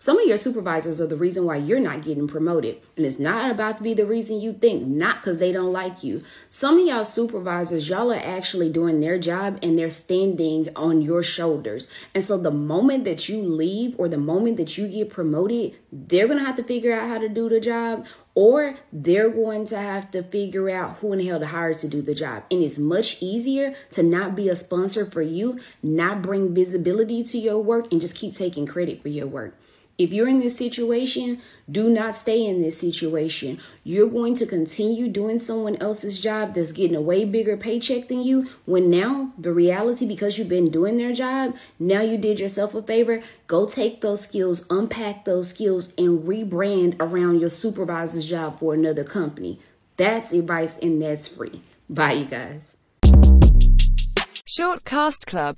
Some of your supervisors are the reason why you're not getting promoted. And it's not about to be the reason you think, not because they don't like you. Some of y'all supervisors, y'all are actually doing their job and they're standing on your shoulders. And so the moment that you leave or the moment that you get promoted, they're going to have to figure out how to do the job or they're going to have to figure out who in the hell to hire to do the job. And it's much easier to not be a sponsor for you, not bring visibility to your work, and just keep taking credit for your work. If you're in this situation, do not stay in this situation. You're going to continue doing someone else's job that's getting a way bigger paycheck than you. When now, the reality, because you've been doing their job, now you did yourself a favor. Go take those skills, unpack those skills, and rebrand around your supervisor's job for another company. That's advice and that's free. Bye, you guys. Short Cast Club